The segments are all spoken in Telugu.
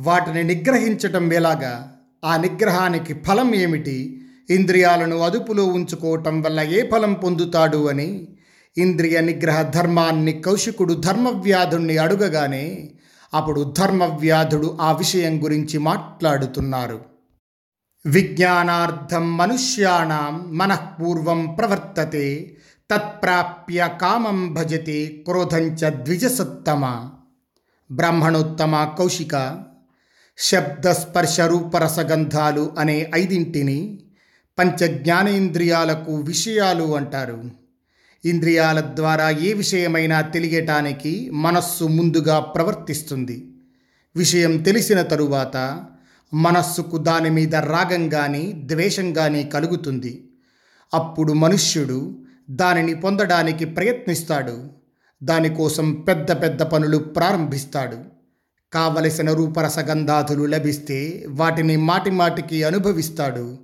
వాటిని నిగ్రహించటం ఎలాగా ఆ నిగ్రహానికి ఫలం ఏమిటి? ఇంద్రియాలను అదుపులో ఉంచుకోవటం వల్ల ఏ ఫలం పొందుతాడు అని? ఇంద్రియ నిగ్రహ ధర్మాన్ని కౌశికుడు ధర్మవ్యాధుణ్ణి అడుగగానే అప్పుడు ధర్మవ్యాధుడు ఆ విషయం గురించి మాట్లాడుతున్నారు. విజ్ఞానార్థం మనుష్యాణం మనఃపూర్వం ప్రవర్తతే తత్ప్రాప్య కామం భజతే క్రోధంచ ద్విజసత్తమ. బ్రాహ్మణోత్తమ కౌశిక శబ్ద స్పర్శ రూపరసగంధాలు అనే ఐదింటిని పంచ జ్ఞానేంద్రియాలకు విషయాలు అంటారు. ఇంద్రియాల ద్వారా ఏ విషయమైనా తెలియటానికి మనస్సు ముందుగా ప్రవర్తిస్తుంది. విషయం తెలిసిన తరువాత మనస్సుకు దాని మీద రాగం కానీ ద్వేషం కానీ కలుగుతుంది. అప్పుడు మనుష్యుడు దానిని పొందడానికి ప్రయత్నిస్తాడు. దానికోసం పెద్ద పెద్ద పనులు ప్రారంభిస్తాడు. కావలసిన రూపరసగంధాదులు లభిస్తే వాటిని మాటి మాటికి అనుభవిస్తాడు.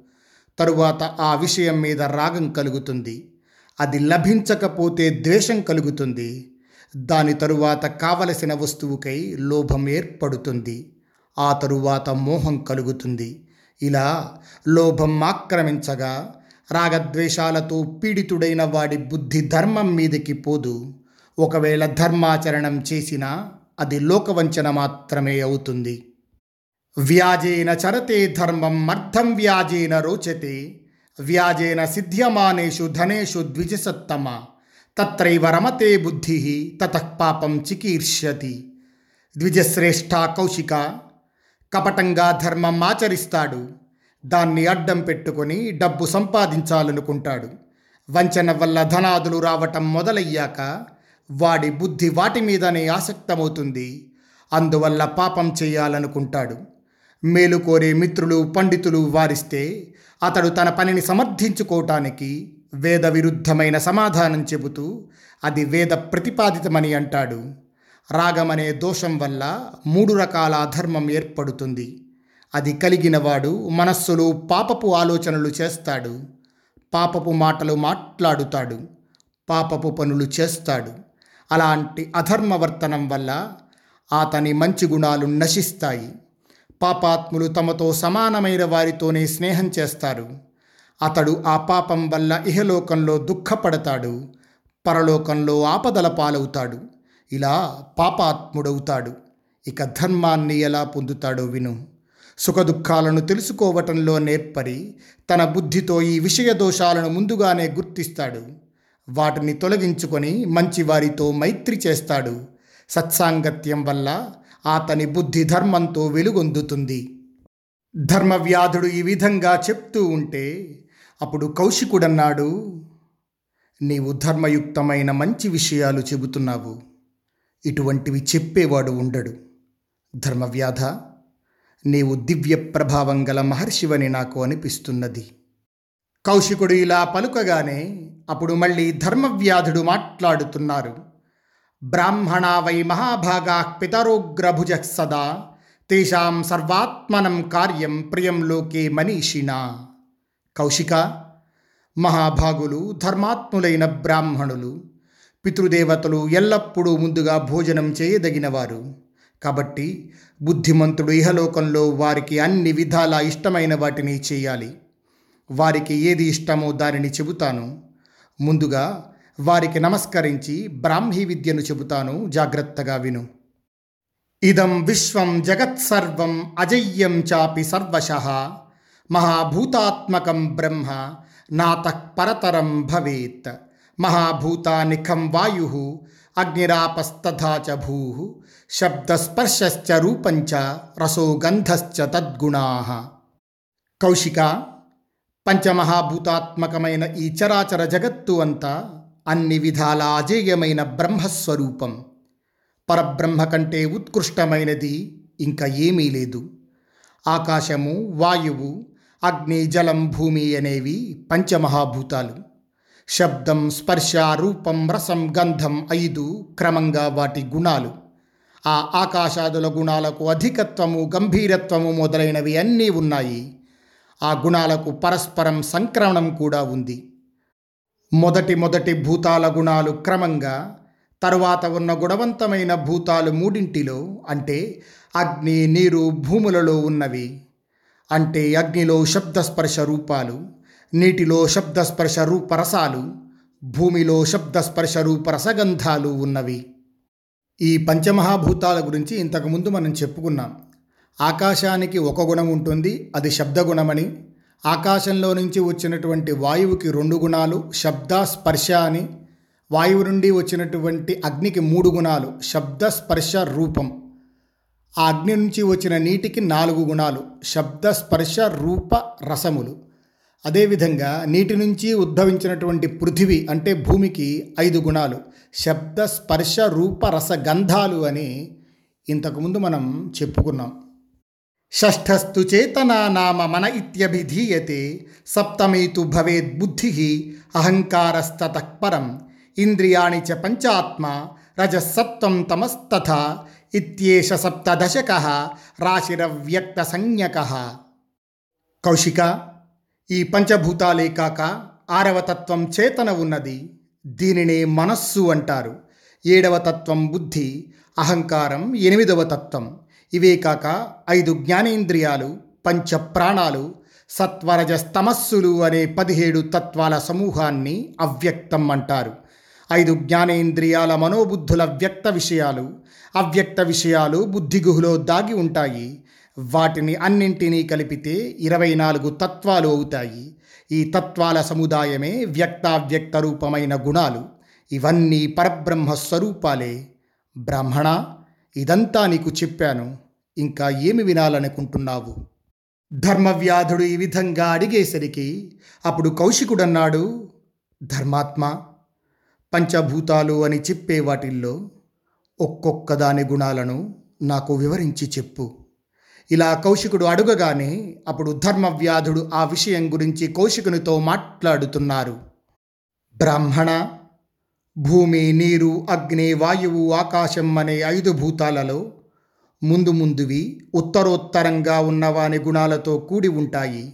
తరువాత ఆ విషయం మీద రాగం కలుగుతుంది. అది లభించకపోతే ద్వేషం కలుగుతుంది. దాని తరువాత కావలసిన వస్తువుకై లోభం ఏర్పడుతుంది. ఆ తరువాత మోహం కలుగుతుంది. ఇలా లోభం ఆక్రమించగా రాగద్వేషాలతో పీడితుడైన వాడి బుద్ధి ధర్మం మీదకి పోదు. ఒకవేళ ధర్మాచరణం చేసినా అది లోకవంచన మాత్రమే అవుతుంది. వ్యాజేన చరతే ధర్మం అర్థం వ్యాజేన రోచతే వ్యాజేన సిద్ధ్యమానేషు ధనేషు ద్విజసత్తమ తత్రైవ రమతే బుద్ధి తతః పాపం చికీర్ష్యతి. ద్విజశ్రేష్ఠ కౌశిక కపటంగా ధర్మం ఆచరిస్తాడు దాన్ని అడ్డం పెట్టుకొని డబ్బు సంపాదించాలనుకుంటాడు. వంచన వల్ల ధనాదులు రావటం మొదలయ్యాక వాడి బుద్ధి వాటి మీదనే ఆసక్తమవుతుంది. అందువల్ల పాపం చేయాలనుకుంటాడు. మేలు కోరే మిత్రులు పండితులు వారిస్తే అతడు తన పనిని సమర్థించుకోవటానికి వేద విరుద్ధమైన సమాధానం చెబుతూ అది వేద ప్రతిపాదితమని అంటాడు. రాగమనే దోషం వల్ల మూడు రకాల అధర్మం ఏర్పడుతుంది. అది కలిగినవాడు మనస్సులో పాపపు ఆలోచనలు చేస్తాడు. పాపపు మాటలు మాట్లాడుతాడు. పాపపు పనులు చేస్తాడు. అలాంటి అధర్మవర్తనం వల్ల అతని మంచి గుణాలు నశిస్తాయి. పాపాత్ములు తమతో సమానమైన వారితోనే స్నేహం చేస్తారు. అతడు ఆ పాపం వల్ల ఇహలోకంలో దుఃఖపడతాడు. పరలోకంలో ఆపదల పాలవుతాడు. ఇలా పాపాత్ముడవుతాడు. ఇక ధర్మాన్ని ఎలా పొందుతాడో విను. సుఖదుఖాలను తెలుసుకోవటంలో నేర్పరి తన బుద్ధితో ఈ విషయ దోషాలను ముందుగానే గుర్తిస్తాడు. వాటిని తొలగించుకొని మంచివారితో మైత్రి చేస్తాడు. సత్సాంగత్యం వల్ల అతని బుద్ధి ధర్మంతో వెలుగొందుతుంది. ధర్మవ్యాధుడు ఈ విధంగా చెప్తూ ఉంటే అప్పుడు కౌశికుడన్నాడు నీవు ధర్మయుక్తమైన మంచి విషయాలు చెబుతున్నావు. ఇటువంటివి చెప్పేవాడు ఉండడు. ధర్మవ్యాధ నీవు దివ్య ప్రభావం గల మహర్షివని నాకు అనిపిస్తున్నది. కౌశికుడు ఇలా పలుకగానే అప్పుడు మళ్ళీ ధర్మవ్యాధుడు మాట్లాడుతున్నారు. బ్రాహ్మణా వై మహాభాగా పితరోగ్రభుజ సదా తేషాం సర్వాత్మనం కార్యం ప్రియం లోకే మనీషినా కౌశిక మహాభాగులు ధర్మాత్ములైన బ్రాహ్మణులు పితృదేవతలు ఎల్లప్పుడూ ముందుగా భోజనం చేయదగినవారు. కాబట్టి బుద్ధిమంతుడు ఇహలోకంలో వారికి అన్ని విధాలా ఇష్టమైన వాటిని చేయాలి. వారికి ఏది ఇష్టమో దానిని చెబుతాను. ముందుగా వారికి నమస్కరించి బ్రాహ్మీ విద్యను చెబుతాను. జాగ్రత్తగా విను. ఇదం విశ్వం జగత్సర్వం అజయ్యం చాపి సర్వశ. మహాభూతాత్మకం బ్రహ్మ నాత పరతరం భవేత్. మహాభూతానిఖం వాయు అగ్నిరాపస్తథా చ భూ. శబ్దస్పర్శశ్చ రూపంచ రసో గంధశ్చ తద్గుణా. కౌశిక పంచమహాభూతాత్మకమైన ఈ చరాచర జగత్తు అంతా అన్ని విధాల అజేయమైన బ్రహ్మస్వరూపం. పరబ్రహ్మ కంటే ఉత్కృష్టమైనది ఇంకా ఏమీ లేదు. ఆకాశము వాయువు అగ్ని జలం భూమి అనేవి పంచమహాభూతాలు. శబ్దం స్పర్శ రూపం రసం గంధం ఐదు క్రమంగా వాటి గుణాలు. ఆ ఆకాశాదుల గుణాలకు అధికత్వము గంభీరత్వము మొదలైనవి అన్నీ ఉన్నాయి. ఆ గుణాలకు పరస్పరం సంక్రమణం కూడా ఉంది. మొదటి మొదటి భూతాల గుణాలు క్రమంగా తరువాత ఉన్న గుణవంతమైన భూతాలు మూడింటిలో అంటే అగ్ని నీరు భూములలో ఉన్నవి. అంటే అగ్నిలో శబ్దస్పర్శ రూపాలు నీటిలో శబ్దస్పర్శ రూపరసాలు భూమిలో శబ్దస్పర్శ రూపరసగంధాలు ఉన్నవి. ఈ పంచమహాభూతాల గురించి ఇంతకుముందు మనం చెప్పుకున్నాం. ఆకాశానికి ఒక గుణం ఉంటుంది అది శబ్దగుణమని. ఆకాశంలో నుంచి వచ్చినటువంటి వాయువుకి రెండు గుణాలు శబ్ద స్పర్శ అని. వాయువు నుండి వచ్చినటువంటి అగ్నికి మూడు గుణాలు శబ్ద స్పర్శ రూపం. ఆ అగ్ని నుంచి వచ్చిన నీటికి నాలుగు గుణాలు శబ్ద స్పర్శ రూప రసములు. అదేవిధంగా నీటి నుంచి ఉద్భవించినటువంటి పృథివీ అంటే భూమికి ఐదు గుణాలు శబ్ద స్పర్శ రూప రస గంధాలు అని ఇంతకుముందు మనం చెప్పుకున్నాం. షష్ఠస్తు చేతనా నామ మన ఇత్యభిధీయతే సప్తమే తు భవేద్ బుద్ధి అహంకారస్తతఃపరం ఇంద్రియాణి చ పంచాత్మ రజసత్వం తమస్తథ ఇత్యేష సప్తదశక రాశిరవ్యక్త సంజ్ఞక కౌశిక ఈ పంచభూతాలే కాక ఆరవ తత్వం చేతన ఉన్నది దీనినే మనస్సు అంటారు ఏడవ తత్వం బుద్ధి అహంకారం ఎనిమిదవ తత్వం ఇవే కాక ఐదు జ్ఞానేంద్రియాలు పంచ ప్రాణాలు సత్వరజస్తమస్సులు అనే పదిహేడు తత్వాల సమూహాన్ని అవ్యక్తం అంటారు. ఐదు జ్ఞానేంద్రియాల మనోబుద్ధుల వ్యక్త విషయాలు అవ్యక్త విషయాలు బుద్ధిగుహులో దాగి ఉంటాయి. వాటిని అన్నింటినీ కలిపితే ఇరవై నాలుగు తత్వాలు అవుతాయి. ఈ తత్వాల సముదాయమే వ్యక్తావ్యక్త రూపమైన గుణాలు. ఇవన్నీ పరబ్రహ్మ స్వరూపాలే బ్రహ్మణ ఇదంతా నీకు చెప్పాను. ఇంకా ఏమి వినాలనుకుంటున్నావు? ధర్మవ్యాధుడు ఈ విధంగా అడిగేసరికి అప్పుడు కౌశికుడన్నాడు ధర్మాత్మ పంచభూతాలు అని చెప్పే వాటిల్లో ఒక్కొక్క దాని గుణాలను నాకు వివరించి చెప్పు. ఇలా కౌశికుడు అడుగగానే అప్పుడు ధర్మవ్యాధుడు ఆ విషయం గురించి కౌశికునితో మాట్లాడుతున్నారు. బ్రాహ్మణ భూమి నీరు అగ్ని వాయువు ఆకాశం అనే ఐదు భూతాలలో ముందు ముందువి ఉత్తరోత్తరంగా ఉన్నవాని గుణాలతో కూడి ఉంటాయి.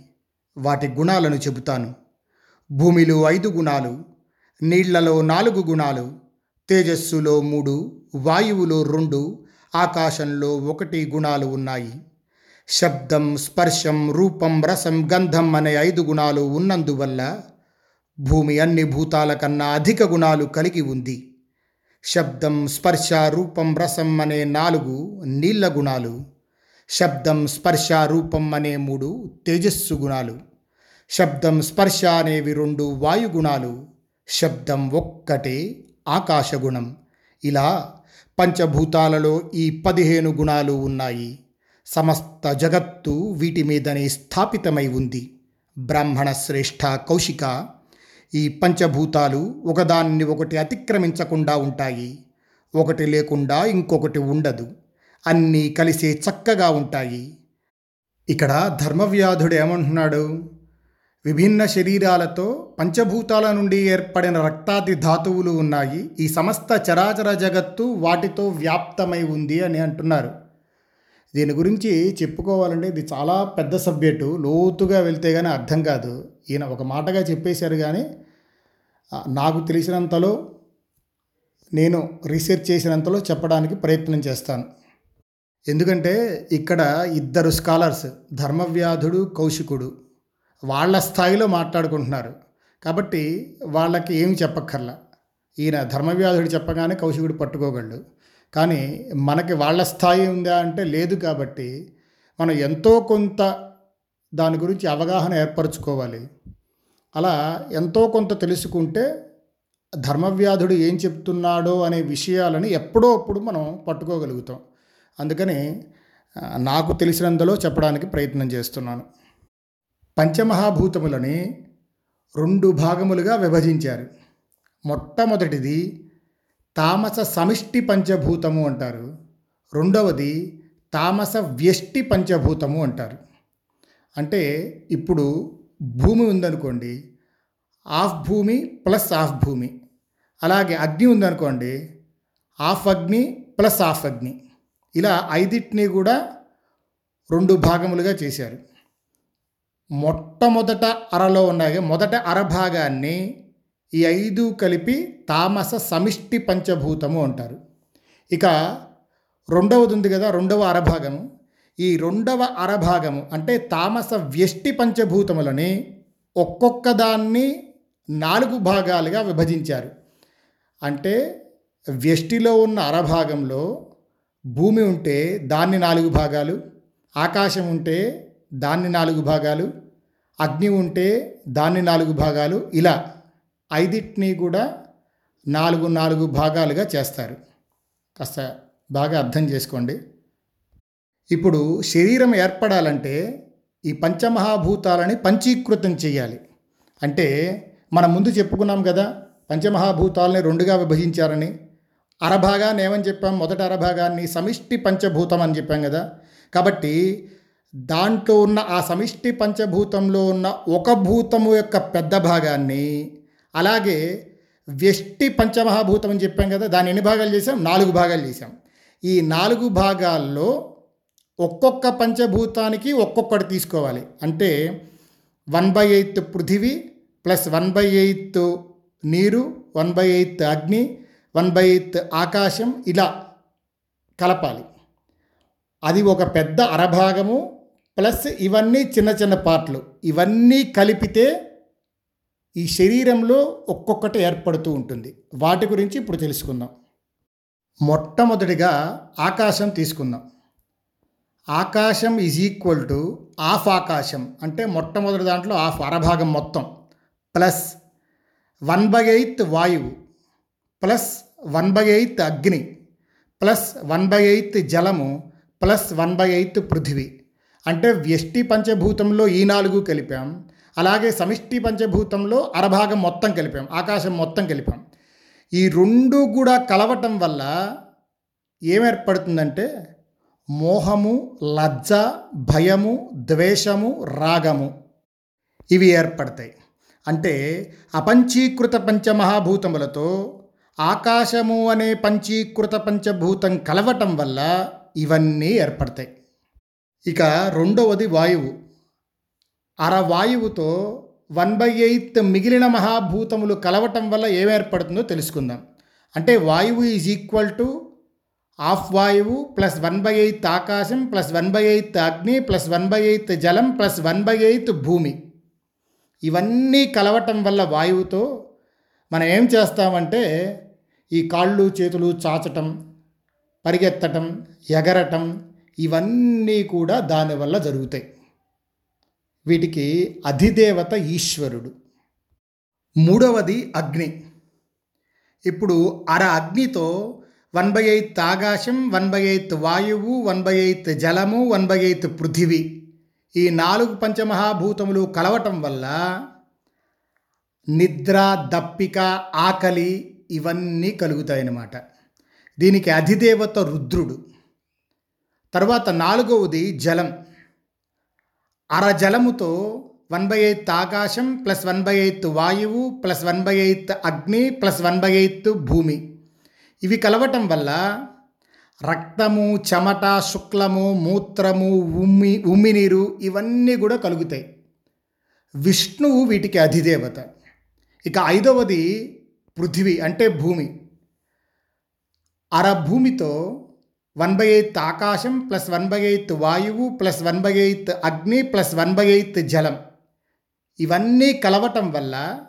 వాటి గుణాలను చెబుతాను. భూమిలో ఐదు గుణాలు నీళ్ళలో నాలుగు గుణాలు తేజస్సులో మూడు వాయువులో రెండు ఆకాశంలో ఒకటి గుణాలు ఉన్నాయి. శబ్దం స్పర్శం రూపం రసం గంధం అనే ఐదు గుణాలు ఉన్నందువల్ల భూమి అన్ని భూతాల కన్నా అధిక గుణాలు కలిగి ఉంది. శబ్దం స్పర్శ రూపం రసం అనే నాలుగు నీళ్ళ గుణాలు. శబ్దం స్పర్శ రూపం అనే మూడు తేజస్సు గుణాలు. శబ్దం స్పర్శ అనేవి రెండు వాయుగుణాలు శబ్దం ఒక్కటే ఆకాశగుణం ఇలా పంచభూతాలలో ఈ పదిహేను గుణాలు ఉన్నాయి. సమస్త జగత్తు వీటి మీదనే స్థాపితమై ఉంది. బ్రాహ్మణ శ్రేష్ఠ కౌశిక ఈ పంచభూతాలు ఒకదాన్ని ఒకటి అతిక్రమించకుండా ఉంటాయి. ఒకటి లేకుండా ఇంకొకటి ఉండదు. అన్నీ కలిసే చక్కగా ఉంటాయి. ఇక్కడ ధర్మవ్యాధుడు ఏమంటున్నాడు? విభిన్న శరీరాలతో పంచభూతాల నుండి ఏర్పడిన రక్తాది ధాతువులు ఉన్నాయి. ఈ సమస్త చరాచర జగత్తు వాటితో వ్యాప్తమై ఉంది అని అంటున్నారు. దీని గురించి చెప్పుకోవాలంటే ఇది చాలా పెద్ద సబ్జెక్టు. లోతుగా వెళ్తే కానీ అర్థం కాదు. ఈయన ఒక మాటగా చెప్పేశారు కానీ నాకు తెలిసినంతలో నేను రీసెర్చ్ చేసినంతలో చెప్పడానికి ప్రయత్నం చేస్తాను. ఎందుకంటే ఇక్కడ ఇద్దరు స్కాలర్స్ ధర్మవ్యాధుడు కౌశికుడు వాళ్ళ స్థాయిలో మాట్లాడుకుంటున్నారు. కాబట్టి వాళ్ళకి ఏమి చెప్పక్కర్లా. ఈయన ధర్మవ్యాధుడు చెప్పగానే కౌశికుడు పట్టుకోగలడు. కానీ మనకి వాళ్ళ స్థాయి ఉందా అంటే లేదు కాబట్టి మనం ఎంతో కొంత దాని గురించి అవగాహన ఏర్పరచుకోవాలి. అలా ఎంతో కొంత తెలుసుకుంటే ధర్మవ్యాధుడు ఏం చెప్తున్నాడో అనే విషయాలని ఎప్పుడో అప్పుడు మనం పట్టుకోగలుగుతాం. అందుకని నాకు తెలిసినందులో చెప్పడానికి ప్రయత్నం చేస్తున్నాను. పంచమహాభూతములని రెండు భాగములుగా విభజించారు. మొట్టమొదటిది తామస సమిష్టి పంచభూతము అంటారు. రెండవది తామస వ్యష్టి పంచభూతము అంటారు. అంటే ఇప్పుడు భూమి ఉందనుకోండి ఆఫ్ భూమి ప్లస్ ఆఫ్ భూమి. అలాగే అగ్ని ఉందనుకోండి ఆఫ్ అగ్ని ప్లస్ ఆఫ్ అగ్ని. ఇలా ఐదిటిని కూడా రెండు భాగములుగా చేశారు. మొట్టమొదట అరలో ఉన్నాయి మొదట అర భాగాన్ని ఈ ఐదు కలిపి తామస సమిష్టి పంచభూతము అంటారు. ఇక రెండవది ఉంది కదా రెండవ అరభాగము. ఈ రెండవ అరభాగము అంటే తామస వ్యష్టి పంచభూతములని ఒక్కొక్క దాన్ని నాలుగు భాగాలుగా విభజించారు. అంటే వ్యష్టిలో ఉన్న అరభాగంలో భూమి ఉంటే దాన్ని నాలుగు భాగాలు ఆకాశం ఉంటే దాన్ని నాలుగు భాగాలు అగ్ని ఉంటే దాన్ని నాలుగు భాగాలు ఇలా ఐదిటిని కూడా నాలుగు నాలుగు భాగాలుగా చేస్తారు. కాస్త బాగా అర్థం చేసుకోండి. ఇప్పుడు శరీరం ఏర్పడాలంటే ఈ పంచమహాభూతాలని పంచీకృతం చేయాలి. అంటే మనం ముందు చెప్పుకున్నాం కదా పంచమహాభూతాలని రెండుగా విభజించారని. అరభాగాన్ని ఏమని చెప్పాం? మొదటి అరభాగాన్ని సమిష్టి పంచభూతం అని చెప్పాం కదా. కాబట్టి దాంట్లో ఉన్న ఆ సమిష్టి పంచభూతంలో ఉన్న ఒక భూతము యొక్క పెద్ద భాగాన్ని అలాగే వ్యష్టి పంచమహాభూతం అని చెప్పాం కదా దాన్ని ఎన్ని భాగాలు చేసాం నాలుగు భాగాలు చేసాం ఈ నాలుగు భాగాల్లో ఒక్కొక్క పంచభూతానికి ఒక్కొక్కటి తీసుకోవాలి. అంటే వన్ బై ఎయిత్ పృథివీ ప్లస్ వన్ బై ఎయిత్ నీరు వన్ బై ఎయిత్ అగ్ని వన్ బై ఎయిత్ ఆకాశం ఇలా కలపాలి. అది ఒక పెద్ద అరభాగము ప్లస్ ఇవన్నీ చిన్న చిన్న పార్ట్లు. ఇవన్నీ కలిపితే ఈ శరీరంలో ఒక్కొక్కటి ఏర్పడుతూ ఉంటుంది. వాటి గురించి ఇప్పుడు తెలుసుకుందాం. మొట్టమొదటిగా ఆకాశం తీసుకుందాం. ఆకాశం ఈజ్ ఈక్వల్ టు ఆఫ్ ఆకాశం అంటే మొట్టమొదటి దాంట్లో ఆఫ్ అరభాగం మొత్తం. ప్లస్ వన్ బై ఎయిత్ వాయువు. ప్లస్ వన్ బై ఎయిత్ అగ్ని. ప్లస్ వన్ బై ఎయిత్ జలము. ప్లస్ వన్ బై ఎయిత్ పృథివీ. అంటే వ్యష్టి పంచభూతంలో ఈ నాలుగు కలిపాం. అలాగే సమిష్టి పంచభూతంలో అరభాగం మొత్తం కలిపాం ఆకాశం మొత్తం కలిపాం. ఈ రెండు కూడా కలవటం వల్ల ఏమేర్పడుతుందంటే మోహము లజ్జ భయము ద్వేషము రాగము ఇవి ఏర్పడతాయి. అంటే అపంచీకృత పంచమహాభూతములతో ఆకాశము అనే పంచీకృత పంచభూతం కలవటం వల్ల ఇవన్నీ ఏర్పడతాయి. ఇక రెండవది వాయువు. అర వాయువుతో వన్ బై ఎయిత్ మిగిలిన మహాభూతములు కలవటం వల్ల ఏమేర్పడుతుందో తెలుసుకుందాం. అంటే వాయువు ఈజ్ ఈక్వల్ టు హాఫ్ వాయువు ప్లస్ వన్ బై ఎయిత్ ఆకాశం ప్లస్ వన్ బై ఎయిత్ అగ్ని ప్లస్ వన్ బై ఎయిత్ జలం ప్లస్ వన్ బై ఎయిత్ భూమి. ఇవన్నీ కలవటం వల్ల వాయువుతో మనం ఏం చేస్తామంటే ఈ కాళ్ళు చేతులు చాచటం పరిగెత్తటం ఎగరటం ఇవన్నీ కూడా దానివల్ల జరుగుతాయి. వీటికి అధిదేవత ఈశ్వరుడు. మూడవది అగ్ని. ఇప్పుడు అర అగ్నితో వన్ బై ఎయిత్ ఆకాశం వన్ బై ఎయిత్ వాయువు వన్ బై ఎయిత్ జలము వన్ బై ఎయిత్ పృథివీ. ఈ నాలుగు పంచమహాభూతములు కలవటం వల్ల నిద్ర దప్పిక ఆకలి ఇవన్నీ కలుగుతాయన్నమాట. దీనికి అధిదేవత రుద్రుడు. తర్వాత నాలుగవది జలం. అర జలముతో వన్ బై ఎయిత్ ఆకాశం ప్లస్ వన్ బై ఎయిత్ వాయువు ప్లస్ వన్ బై ఎయిత్ అగ్ని ప్లస్ వన్ బై ఎయిత్ భూమి. ఇవి కలవటం వల్ల రక్తము చెమట శుక్లము మూత్రము ఉమ్మి ఉమ్మినీరు ఇవన్నీ కూడా కలుగుతాయి. విష్ణువు వీటికి అధిదేవత. ఇక ఐదవది పృథివీ అంటే భూమి. అర భూమితో వన్ బై ఎయిత్ ఆకాశం ప్లస్ వన్ బై ఎయిత్ వాయువు ప్లస్ వన్ బై ఎయిత్ అగ్ని ప్లస్ వన్ బై ఎయిత్ జలం. ఇవన్నీ కలవటం వల్ల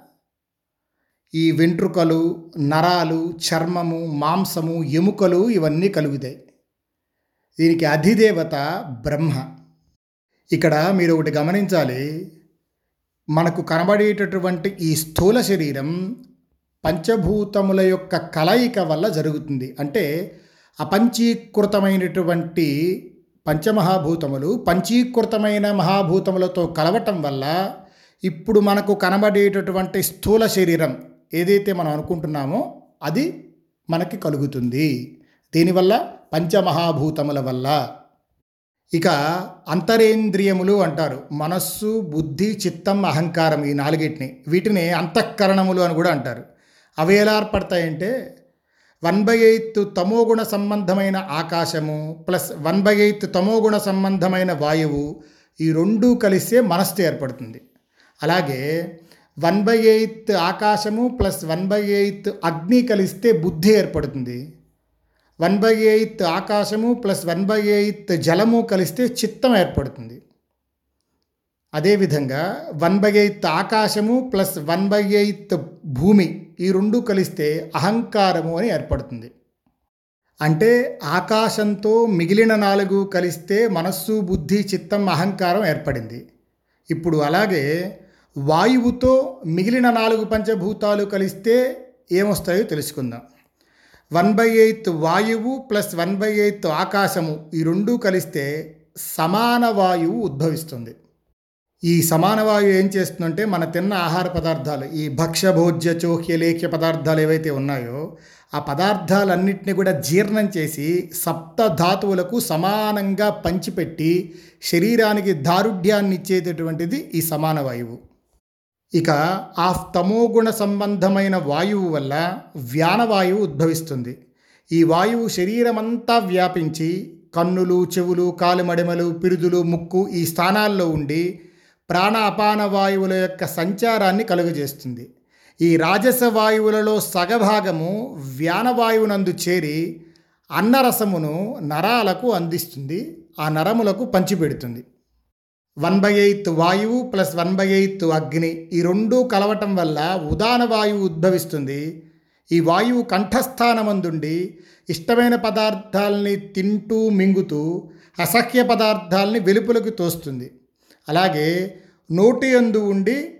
ఈ వెంట్రుకలు నరాలు చర్మము మాంసము ఎముకలు ఇవన్నీ కలుగుతాయి. దీనికి అధిదేవత బ్రహ్మ. ఇక్కడ మీరు ఒకటి గమనించాలి. మనకు కనబడేటటువంటి ఈ స్థూల శరీరం పంచభూతముల యొక్క కలయిక వల్ల జరుగుతుంది. అంటే అపంచీకృతమైనటువంటి పంచమహాభూతములు పంచీకృతమైన మహాభూతములతో కలవటం వల్ల ఇప్పుడు మనకు కనబడేటటువంటి స్థూల శరీరం ఏదైతే మనం అనుకుంటున్నామో అది మనకి కలుగుతుంది. దీనివల్ల పంచమహాభూతముల వల్ల. ఇక అంతరేంద్రియములు అంటారు. మనస్సు బుద్ధి చిత్తం అహంకారం ఈ నాలుగిటిని వీటిని అంతఃకరణములు అని కూడా అంటారు. అవి ఎలా ఏర్పడతాయంటే వన్ బై ఎయిత్ తమోగుణ సంబంధమైన ఆకాశము ప్లస్ వన్ బై ఎయిత్ తమోగుణ సంబంధమైన వాయువు ఈ రెండు కలిసే మనస్సు ఏర్పడుతుంది. అలాగే వన్ బై ఎయిత్ ఆకాశము ప్లస్ వన్ బై ఎయిత్ అగ్ని కలిస్తే బుద్ధి ఏర్పడుతుంది. వన్ బై ఎయిత్ ఆకాశము ప్లస్ వన్ బై ఎయిత్ జలము కలిస్తే చిత్తం ఏర్పడుతుంది. అదేవిధంగా వన్ బై ఎయిత్ ఆకాశము ప్లస్ వన్ బై ఎయిత్ భూమి ఈ రెండు కలిస్తే అహంకారము అని ఏర్పడుతుంది. అంటే ఆకాశంతో మిగిలిన నాలుగు కలిస్తే మనస్సు బుద్ధి చిత్తం అహంకారం ఏర్పడింది. ఇప్పుడు అలాగే వాయువుతో మిగిలిన నాలుగు పంచభూతాలు కలిస్తే ఏమొస్తాయో తెలుసుకుందాం. వన్ బై ఎయిత్ వాయువు ప్లస్ వన్ బై ఎయిత్ ఆకాశము ఈ రెండు కలిస్తే సమాన వాయువు ఉద్భవిస్తుంది. ఈ సమాన వాయువు ఏం చేస్తుందంటే మన తిన్న ఆహార పదార్థాలు ఈ భక్ష్య భోజ్య చోహ్య లేఖ్య పదార్థాలు ఏవైతే ఉన్నాయో ఆ పదార్థాలన్నింటినీ కూడా జీర్ణం చేసి సప్త ధాతువులకు సమానంగా పంచిపెట్టి శరీరానికి దారుఢ్యాన్ని ఇచ్చేటటువంటిది ఈ సమాన వాయువు. ఇక ఆ తమోగుణ సంబంధమైన వాయువు వల్ల వ్యానవాయువు ఉద్భవిస్తుంది. ఈ వాయువు శరీరమంతా వ్యాపించి కన్నులు చెవులు కాలుమడిమలు పిరుదులు ముక్కు ఈ స్థానాల్లో ఉండి ప్రాణ అపాన వాయువుల యొక్క సంచారాన్ని కలుగజేస్తుంది. ఈ రాజస వాయువులలో సగభాగము వ్యానవాయువునందు చేరి అన్నరసమును నరాలకు అందిస్తుంది ఆ నరములకు పంచిపెడుతుంది. వన్ బై ఎయిత్ వాయువు ప్లస్ వన్ బై ఎయిత్ అగ్ని ఈ రెండు కలవటం వల్ల ఉదాన వాయువు ఉద్భవిస్తుంది. ఈ వాయువు కంఠస్థానమందుండి ఇష్టమైన పదార్థాలని తింటూ మింగుతూ అసహ్య పదార్థాలని వెలుపులకు తోస్తుంది. అలాగే నోటి అందు ఉండి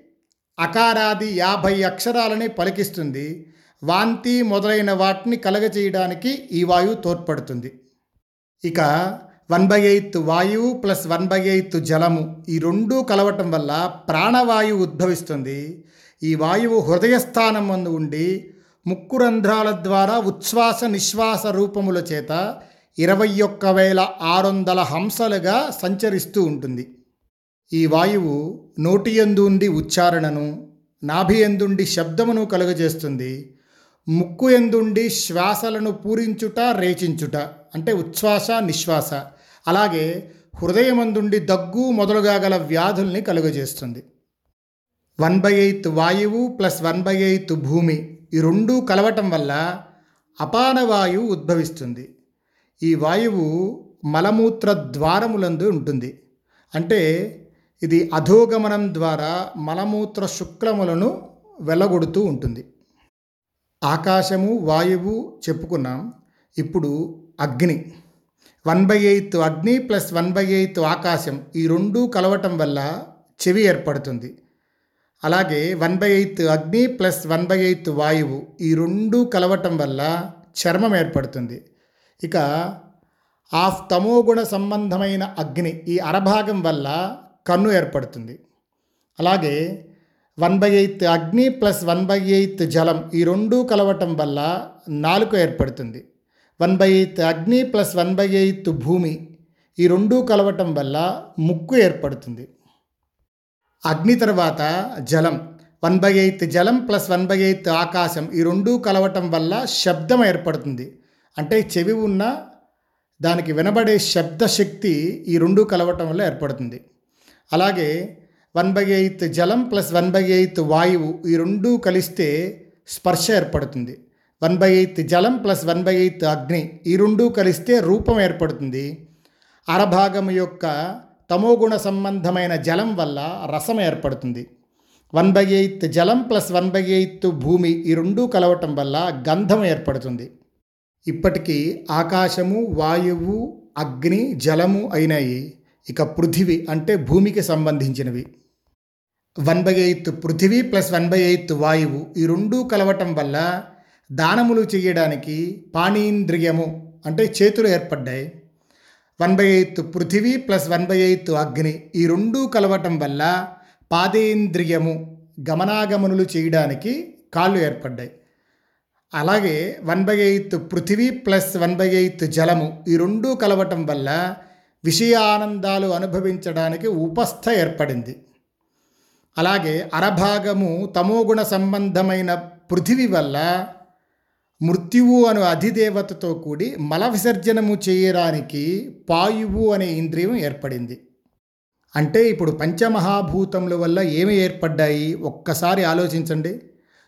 అకారాది యాభై అక్షరాలని పలికిస్తుంది. వాంతి మొదలైన వాటిని కలగజేయడానికి ఈ వాయువు తోడ్పడుతుంది. ఇక వన్ బై ఎయిత్ వాయువు ప్లస్ వన్ బై ఎయిత్ జలము ఈ రెండూ కలవటం వల్ల ప్రాణవాయువు ఉద్భవిస్తుంది. ఈ వాయువు హృదయస్థానం ముందు ఉండి ముక్కు రంధ్రాల ద్వారా ఉచ్ఛ్వాస నిశ్వాస రూపముల చేత ఇరవై ఒక్క వేల ఆరు వందల హంసలుగా సంచరిస్తూ ఉంటుంది. ఈ వాయువు నోటి ఎందుండి ఉచ్చారణను నాభి ఎందుండి శబ్దమును కలుగజేస్తుంది ముక్కు ఎందుండి శ్వాసలను పూరించుట రేచించుట అంటే ఉచ్ఛ్వాస నిశ్వాస అలాగే హృదయమందుండి దగ్గు మొదలుగా గల వ్యాధుల్ని కలుగజేస్తుంది. వన్ బై ఎయిత్ వాయువు ప్లస్ వన్ బై ఎయిత్ భూమి ఈ రెండూ కలవటం వల్ల అపాన వాయువు ఉద్భవిస్తుంది. ఈ వాయువు మలమూత్ర ద్వారములందు ఉంటుంది. అంటే ఇది అధోగమనం ద్వారా మలమూత్ర శుక్లములను వెళ్ళగొడుతూ ఉంటుంది. ఆకాశము వాయువు చెప్పుకున్నాం. ఇప్పుడు అగ్ని. వన్ బై ఎయిత్ అగ్ని ప్లస్ వన్ బై ఎయిత్ ఆకాశం ఈ రెండు కలవటం వల్ల చెవి ఏర్పడుతుంది. అలాగే వన్ బై ఎయిత్ అగ్ని ప్లస్ వన్ బై ఎయిత్ వాయువు ఈ రెండు కలవటం వల్ల చర్మం ఏర్పడుతుంది. ఇక ఆఫ్ తమోగుణ సంబంధమైన అగ్ని ఈ అరభాగం వల్ల కన్ను ఏర్పడుతుంది. అలాగే వన్ బై ఎయిత్ అగ్ని ప్లస్ వన్ బై ఎయిత్ జలం ఈ రెండు కలవటం వల్ల నాలుక ఏర్పడుతుంది. వన్ బై ఎయిత్ అగ్ని ప్లస్ వన్ బై ఎయిత్ భూమి ఈ రెండు కలవటం వల్ల ముక్కు ఏర్పడుతుంది. అగ్ని తర్వాత జలం వన్ బై ఎయిత్ జలం ప్లస్ వన్ బై ఎయిత్ ఆకాశం ఈ రెండు కలవటం వల్ల శబ్దం ఏర్పడుతుంది. అంటే చెవి ఉన్న దానికి వినబడే శబ్దశక్తి ఈ రెండు కలవటం వల్ల ఏర్పడుతుంది. అలాగే వన్ బై ఎయిత్ జలం ప్లస్ వన్ బై ఎయిత్ వాయువు ఈ రెండు కలిస్తే స్పర్శ ఏర్పడుతుంది. వన్ బై ఎయిత్ జలం ప్లస్ వన్ బై ఎయిత్ అగ్ని ఈ రెండు కలిస్తే రూపం ఏర్పడుతుంది. అరభాగం యొక్క తమోగుణ సంబంధమైన జలం వల్ల రసం ఏర్పడుతుంది. వన్ బై ఎయిత్ జలం ప్లస్ వన్ బై ఎయిత్ భూమి ఈ రెండు కలవటం వల్ల గంధం ఏర్పడుతుంది. ఇప్పటికీ ఆకాశము వాయువు అగ్ని జలము అయినాయి. ఇక పృథివి అంటే భూమికి సంబంధించినవి. వన్ బై ఎయిత్ పృథివీ ప్లస్ వన్ బై ఎయిత్ వాయువు ఈ రెండూ కలవటం వల్ల దానములు చేయడానికి పాణీంద్రియము అంటే చేతులు ఏర్పడ్డాయి. వన్ బై ఎయిత్ పృథివీ ప్లస్ వన్ బై ఎయిత్ అగ్ని ఈ రెండూ కలవటం వల్ల పాదేంద్రియము గమనాగమనులు చేయడానికి కాళ్ళు ఏర్పడ్డాయి. అలాగే వన్ బై ఎయిత్ పృథివీ ప్లస్ వన్ బై ఎయిత్ జలము ఈ రెండూ కలవటం వల్ల విషయానందాలు అనుభవించడానికి ఉపస్థ ఏర్పడింది. అలాగే అరభాగము తమోగుణ సంబంధమైన పృథివి వల్ల మృత్యువు అను అధిదేవతతో కూడి మల విసర్జనము చేయడానికి పాయువు అనే ఇంద్రియం ఏర్పడింది. అంటే ఇప్పుడు పంచమహాభూతముల వల్ల ఏమి ఏర్పడ్డాయి? ఒక్కసారి ఆలోచించండి.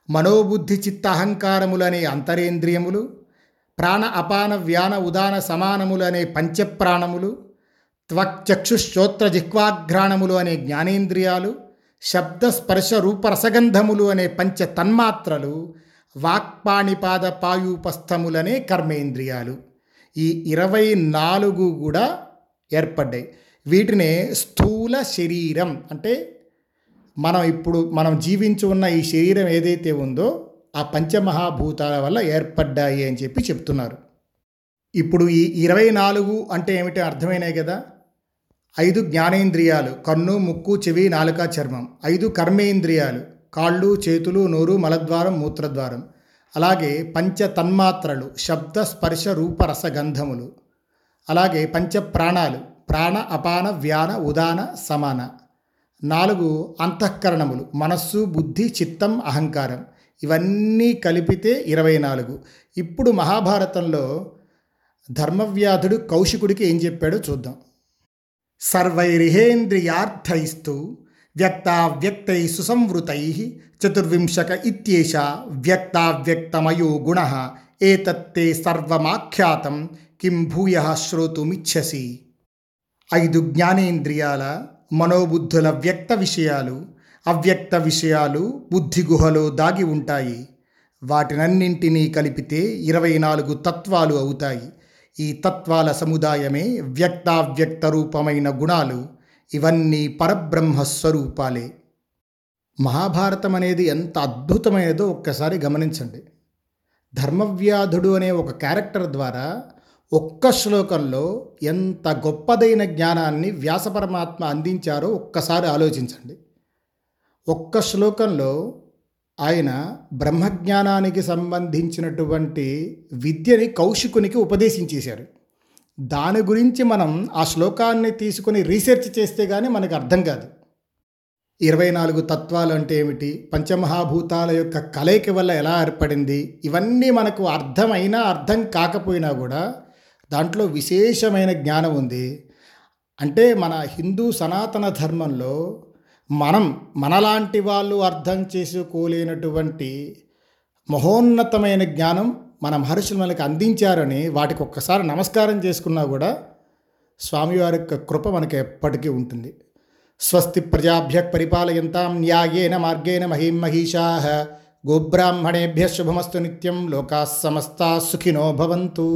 మనోబుద్ధి చిత్త అహంకారములనే అంతరేంద్రియములు ప్రాణ అపాన వ్యాన ఉదాన సమానములు పంచప్రాణములు త్వక్చక్షుశ్రోత్ర జిహ్వాఘ్రాణములు అనే జ్ఞానేంద్రియాలు శబ్ద స్పర్శ రూపరసగంధములు అనే పంచ తన్మాత్రలు వాక్పాణిపాద పాయుపస్థములనే కర్మేంద్రియాలు. ఈ ఇరవై నాలుగు కూడా ఏర్పడ్డాయి. వీటినే స్థూల శరీరం అంటే మనం ఇప్పుడు మనం జీవించి ఉన్న ఈ శరీరం ఏదైతే ఉందో ఆ పంచమహాభూతాల వల్ల ఏర్పడ్డాయి అని చెప్పి చెప్తున్నారు. ఇప్పుడు ఈ ఇరవై నాలుగు అంటే ఏమిటి? అర్థమైనాయి కదా. ఐదు జ్ఞానేంద్రియాలు కన్ను ముక్కు చెవి నాలుక చర్మం. ఐదు కర్మేంద్రియాలు కాళ్ళు చేతులు నోరు మలద్వారం మూత్రద్వారం. అలాగే పంచ తన్మాత్రలు శబ్ద స్పర్శ రూప రసగంధములు అలాగే పంచ ప్రాణాలు ప్రాణ అపాన వ్యాన ఉదాన సమాన. నాలుగు అంతఃకరణములు మనస్సు బుద్ధి చిత్తం అహంకారం. ఇవన్నీ కలిపితే ఇరవై నాలుగు. ఇప్పుడు మహాభారతంలో ధర్మవ్యాధుడు కౌశికుడికి ఏం చెప్పాడో చూద్దాం. సర్వైరిహేంద్రియార్థైస్తు వ్యక్తావ్యక్తై సుసంవృతై చతుర్వింశక ఇత్యేష వ్యక్తావ్యక్తమయో గుణ ఏతత్తే సర్వమాఖ్యాతం కిం భూయ శ్రోతుమిచ్చసి ఐదు జ్ఞానేంద్రియాల మనోబుద్ధుల వ్యక్త విషయాలు అవ్యక్త విషయాలు బుద్ధి గుహలో దాగి ఉంటాయి. వాటినన్నింటినీ కలిపితే ఇరవై నాలుగు తత్వాలు అవుతాయి. ఈ తత్వాల సముదాయమే వ్యక్తావ్యక్త రూపమైన గుణాలు ఇవన్నీ పరబ్రహ్మ స్వరూపాలే. మహాభారతం అనేది ఎంత అద్భుతమైనదో ఒక్కసారి గమనించండి. ధర్మవ్యాధుడు అనే ఒక క్యారెక్టర్ ద్వారా ఒక్క శ్లోకంలో ఎంత గొప్పదైన జ్ఞానాన్ని వ్యాసపరమాత్మ అందించారో ఒక్కసారి ఆలోచించండి. ఒక్క శ్లోకంలో ఆయన బ్రహ్మజ్ఞానానికి సంబంధించినటువంటి విద్యని కౌశికునికి ఉపదేశించేశారు. దాని గురించి మనం ఆ శ్లోకాన్ని తీసుకుని రీసెర్చ్ చేస్తే కానీ మనకు అర్థం కాదు. ఇరవై నాలుగు తత్వాలు అంటే ఏమిటి? పంచమహాభూతాల యొక్క కలయిక వల్ల ఎలా ఏర్పడింది? ఇవన్నీ మనకు అర్థమైనా అర్థం కాకపోయినా కూడా దాంట్లో విశేషమైన జ్ఞానం ఉంది. అంటే మన హిందూ సనాతన ధర్మంలో మనం మనలాంటి వాళ్ళు అర్థం చేసుకోలేనటువంటి మహోన్నతమైన జ్ఞానం మన మహర్షులు మనకి అందించారని వాటికి ఒక్కసారి నమస్కారం చేసుకున్నా కూడా స్వామివారి యొక్క కృప మనకి ఎప్పటికీ ఉంటుంది. స్వస్తి ప్రజాభ్య పరిపాలయంతాం న్యాయేన మార్గేణ మహిం మహిషా గోబ్రాహ్మణేభ్య శుభమస్తు నిత్యం లోకా సమస్తా సుఖినో భవంతు.